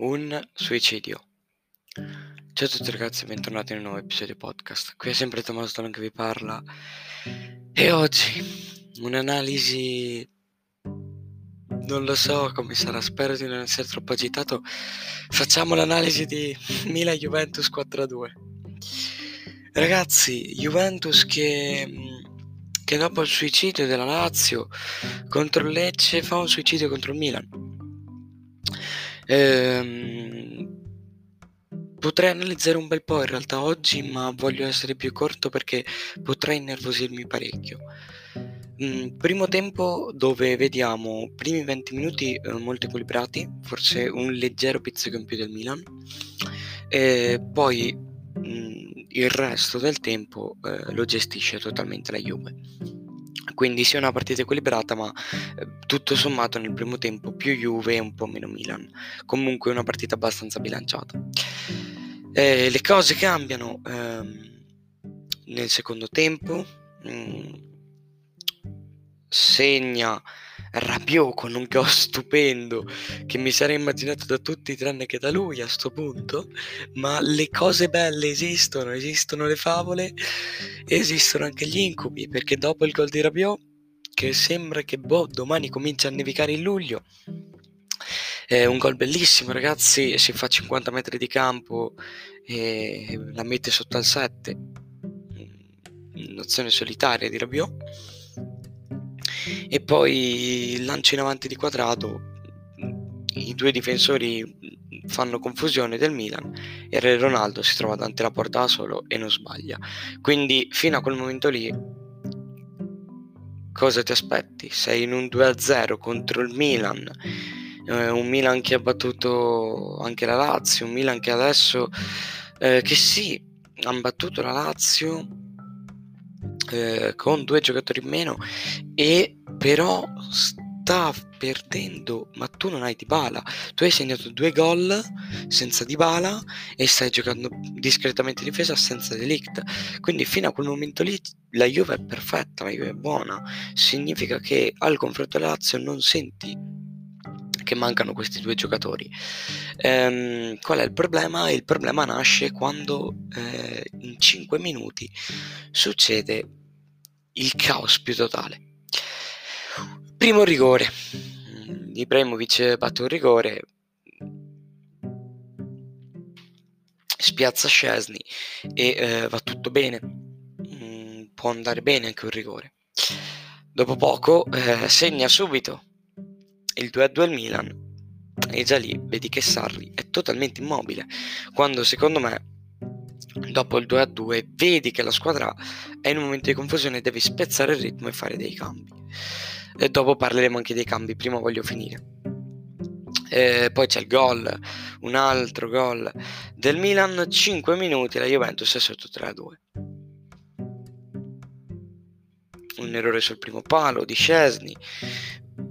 un suicidio. Ciao a tutti ragazzi, bentornati in un nuovo episodio podcast. Qui è sempre Tommaso Stone che vi parla. E oggi un'analisi non lo so come sarà, spero di non essere troppo agitato. Facciamo l'analisi di Milan Juventus 4-2. Ragazzi, Juventus che che dopo il suicidio della Lazio contro Lecce fa un suicidio contro il Milan. Ehm, potrei analizzare un bel po' in realtà oggi, ma voglio essere più corto perché potrei innervosirmi parecchio. Mm, primo tempo dove vediamo primi 20 minuti eh, molto equilibrati, forse un leggero pizzico in più del Milan, e poi mm, il resto del tempo eh, lo gestisce totalmente la Juve. Quindi sia una partita equilibrata, ma eh, tutto sommato nel primo tempo più Juve e un po' meno Milan. Comunque una partita abbastanza bilanciata. Eh, le cose cambiano ehm, nel secondo tempo. Mm, segna Rabiot con un gol stupendo che mi sarei immaginato da tutti tranne che da lui a sto punto, ma le cose belle esistono, esistono le favole, esistono anche gli incubi, perché dopo il gol di Rabiot, che sembra che boh, domani comincia a nevicare in luglio, è un gol bellissimo ragazzi, si fa 50 metri di campo e la mette sotto al 7, nozione solitaria di Rabiot e poi il lancio in avanti di quadrato i due difensori fanno confusione del Milan e Re Ronaldo si trova davanti alla porta da solo e non sbaglia quindi fino a quel momento lì cosa ti aspetti? sei in un 2-0 contro il Milan eh, un Milan che ha battuto anche la Lazio un Milan che adesso eh, che sì hanno battuto la Lazio eh, con due giocatori in meno e però sta perdendo ma tu non hai Dybala tu hai segnato due gol senza Dybala e stai giocando discretamente in difesa senza Delict quindi fino a quel momento lì la Juve è perfetta la Juve è buona significa che al confronto Lazio non senti che mancano questi due giocatori. Ehm, qual è il problema? Il problema nasce quando eh, in 5 minuti succede il caos più totale. Primo rigore. Ibrahimovic batte un rigore. Spiazza Scesni e eh, va tutto bene. Mm, può andare bene anche un rigore. Dopo poco eh, segna subito il 2-2 al Milan e già lì vedi che Sarri è totalmente immobile quando secondo me dopo il 2-2 vedi che la squadra è in un momento di confusione devi spezzare il ritmo e fare dei cambi e dopo parleremo anche dei cambi prima voglio finire e poi c'è il gol un altro gol del Milan 5 minuti la Juventus è sotto 3-2 un errore sul primo palo di Scesni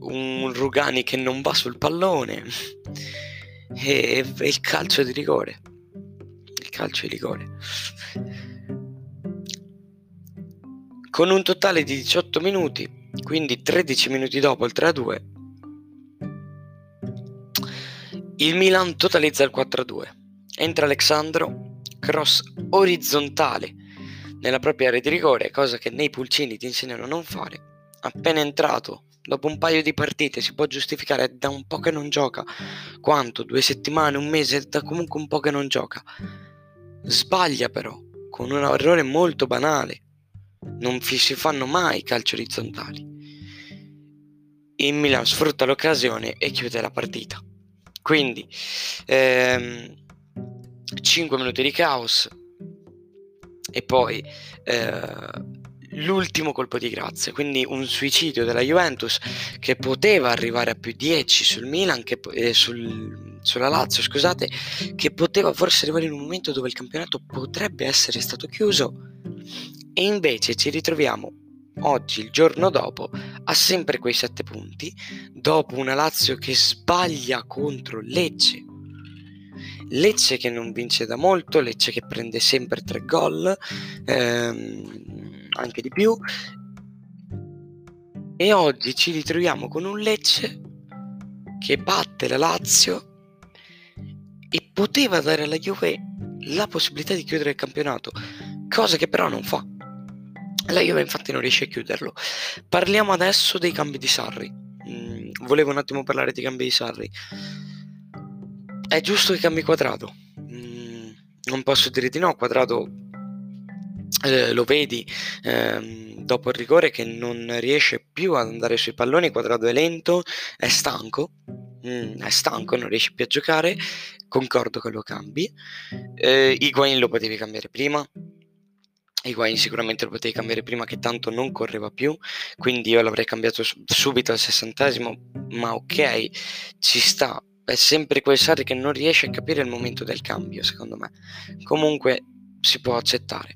un Rugani che non va sul pallone e, e il calcio di rigore. Il calcio di rigore. Con un totale di 18 minuti, quindi 13 minuti dopo il 3-2, il Milan totalizza il 4-2. Entra Alexandro, cross orizzontale nella propria area di rigore, cosa che nei pulcini ti insegnano a non fare. Appena entrato dopo un paio di partite si può giustificare, da un po' che non gioca. Quanto? Due settimane, un mese, da comunque un po' che non gioca. Sbaglia però, con un errore molto banale. Non si fanno mai calci orizzontali. Il Milan sfrutta l'occasione e chiude la partita. Quindi, ehm, 5 minuti di caos e poi eh, l'ultimo colpo di grazia, quindi un suicidio della Juventus che poteva arrivare a più 10 sul Milan, che, eh, sul, sulla Lazio, scusate, che poteva forse arrivare in un momento dove il campionato potrebbe essere stato chiuso e invece ci ritroviamo oggi, il giorno dopo, a sempre quei 7 punti, dopo una Lazio che sbaglia contro Lecce. Lecce che non vince da molto, Lecce che prende sempre 3 gol. Ehm, anche di più. E oggi ci ritroviamo con un Lecce che batte la Lazio poteva dare alla Juve la possibilità di chiudere il campionato, cosa che però non fa. La Juve infatti non riesce a chiuderlo. Parliamo adesso dei cambi di Sarri. Mm, volevo un attimo parlare dei cambi di Sarri. È giusto che cambi quadrato. Mm, non posso dire di no, quadrato eh, lo vedi eh, dopo il rigore che non riesce più ad andare sui palloni, quadrato è lento, è stanco. Mm, è stanco, non riesce più a giocare, concordo che lo cambi. Eh, Higuain lo potevi cambiare prima, Higuain sicuramente lo potevi cambiare prima che tanto non correva più, quindi io l'avrei cambiato subito al sessantesimo, ma ok, ci sta. È sempre quel Sarri che non riesce a capire il momento del cambio, secondo me. Comunque si può accettare.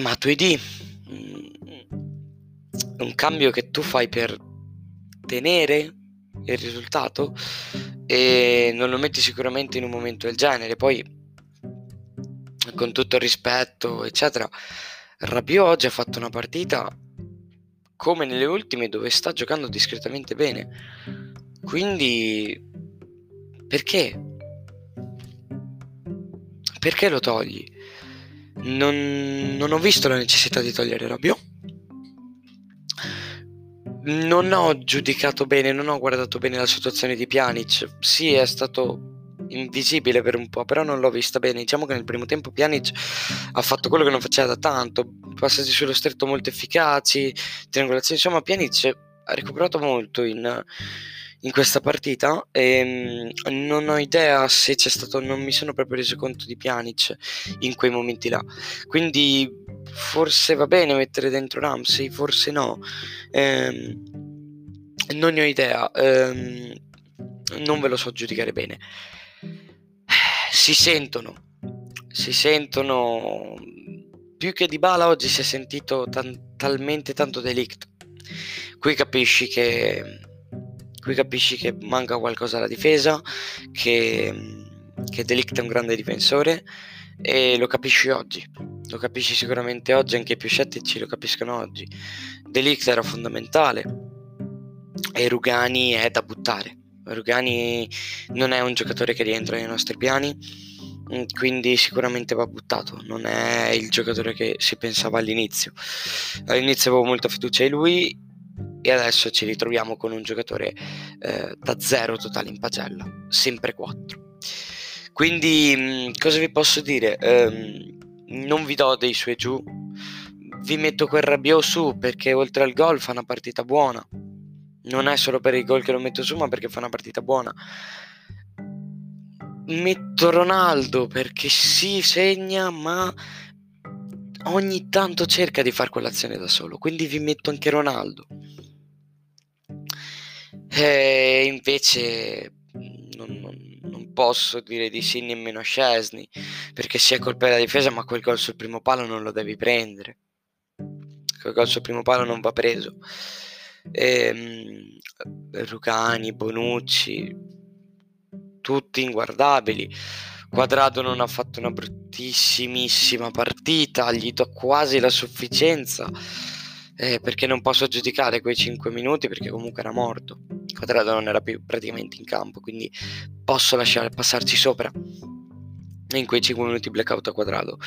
Ma tu ID, mm, un cambio che tu fai per tenere il risultato e non lo metti sicuramente in un momento del genere. Poi con tutto il rispetto, eccetera, Rabiot oggi ha fatto una partita come nelle ultime dove sta giocando discretamente bene. Quindi perché? Perché lo togli? Non, non ho visto la necessità di togliere Rabiot. Non ho giudicato bene, non ho guardato bene la situazione di Pjanic. Sì, è stato invisibile per un po', però non l'ho vista bene. Diciamo che nel primo tempo Pjanic ha fatto quello che non faceva da tanto, passaggi sullo stretto molto efficaci, triangolazioni, insomma Pjanic ha recuperato molto in, in questa partita e mm, non ho idea se c'è stato, non mi sono proprio reso conto di Pjanic in quei momenti là. Quindi forse va bene mettere dentro Ramsey, forse no. Ehm, non ne ho idea. Ehm, non ve lo so giudicare bene si sentono, si sentono più che di Bala oggi si è sentito tan- talmente tanto delict. Qui capisci che qui capisci che manca qualcosa alla difesa, che, che Delict è un grande difensore e lo capisci oggi. Lo capisci sicuramente oggi, anche i più scettici lo capiscono oggi. Delict era fondamentale e Rugani è da buttare. Rugani non è un giocatore che rientra nei nostri piani, mm, quindi sicuramente va buttato. Non è il giocatore che si pensava all'inizio. All'inizio avevo molta fiducia in lui e adesso ci ritroviamo con un giocatore eh, da zero totale in pagella, sempre 4. Quindi mm, cosa vi posso dire? Um, non vi do dei su e giù, vi metto quel Rabiot su perché oltre al gol fa una partita buona non è solo per il gol che lo metto su, ma perché fa una partita buona. Metto Ronaldo perché si segna, ma ogni tanto cerca di fare quell'azione da solo. Quindi vi metto anche Ronaldo. E invece non, non, non posso dire di sì nemmeno a Scesni perché sia colpa della difesa, ma quel gol sul primo palo non lo devi prendere. Quel gol sul primo palo non va preso ehm, Rucani, Bonucci, tutti inguardabili. Quadrado non ha fatto una bruttissimissima partita, gli do quasi la sufficienza eh, perché non posso giudicare quei 5 minuti perché comunque era morto. Quadrado non era più praticamente in campo, quindi posso lasciare passarci sopra in quei 5 minuti blackout a quadrado.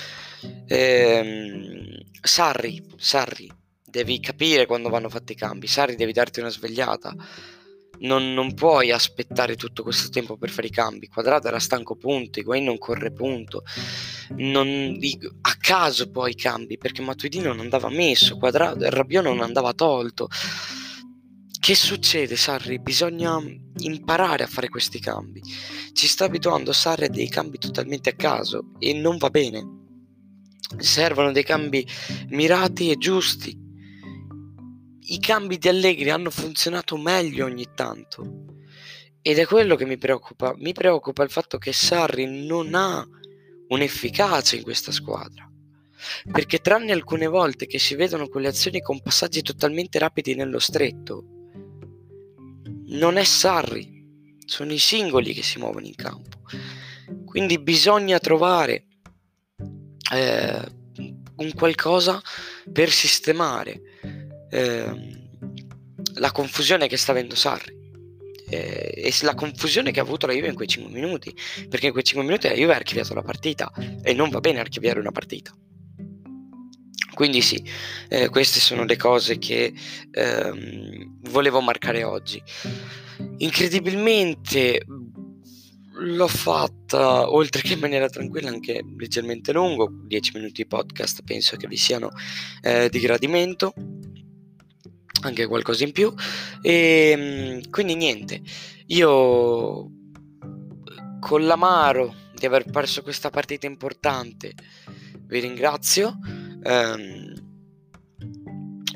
Ehm, Sarri, Sarri, devi capire quando vanno fatti i cambi. Sari devi darti una svegliata. Non, non, puoi aspettare tutto questo tempo per fare i cambi. Quadrato era stanco punto, Higuain non corre punto. Non, a caso poi i cambi perché Matuidi non andava messo, Quadrato, Rabiot non andava tolto. Che succede, Sarri? Bisogna imparare a fare questi cambi. Ci sta abituando Sarri a dei cambi totalmente a caso e non va bene. Servono dei cambi mirati e giusti i cambi di Allegri hanno funzionato meglio ogni tanto. Ed è quello che mi preoccupa. Mi preoccupa il fatto che Sarri non ha un'efficacia in questa squadra. Perché tranne alcune volte che si vedono quelle azioni con passaggi totalmente rapidi nello stretto, non è Sarri, sono i singoli che si muovono in campo. Quindi bisogna trovare eh, un qualcosa per sistemare ehm, la confusione che sta avendo Sarri. eh, e la confusione che ha avuto la Juve in quei 5 minuti, perché in quei 5 minuti la Juve ha archiviato la partita e non va bene archiviare una partita. Quindi sì, eh, queste sono le cose che ehm, volevo marcare oggi. Incredibilmente l'ho fatta, oltre che in maniera tranquilla, anche leggermente lungo, 10 minuti di podcast penso che vi siano eh, di gradimento, anche qualcosa in più. E ehm, quindi niente, io con l'amaro di aver perso questa partita importante vi ringrazio. Um,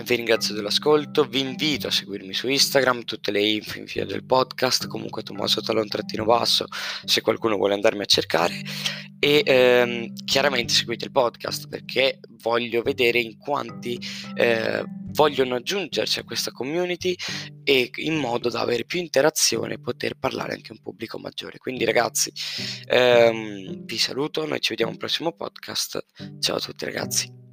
vi ringrazio dell'ascolto, vi invito a seguirmi su Instagram, tutte le info in fila del podcast, comunque Tommaso Talon trattino basso, se qualcuno vuole andarmi a cercare e ehm, chiaramente seguite il podcast perché voglio vedere in quanti eh, vogliono aggiungersi a questa community e in modo da avere più interazione e poter parlare anche a un pubblico maggiore. Quindi ragazzi, ehm, vi saluto, noi ci vediamo al prossimo podcast. Ciao a tutti ragazzi.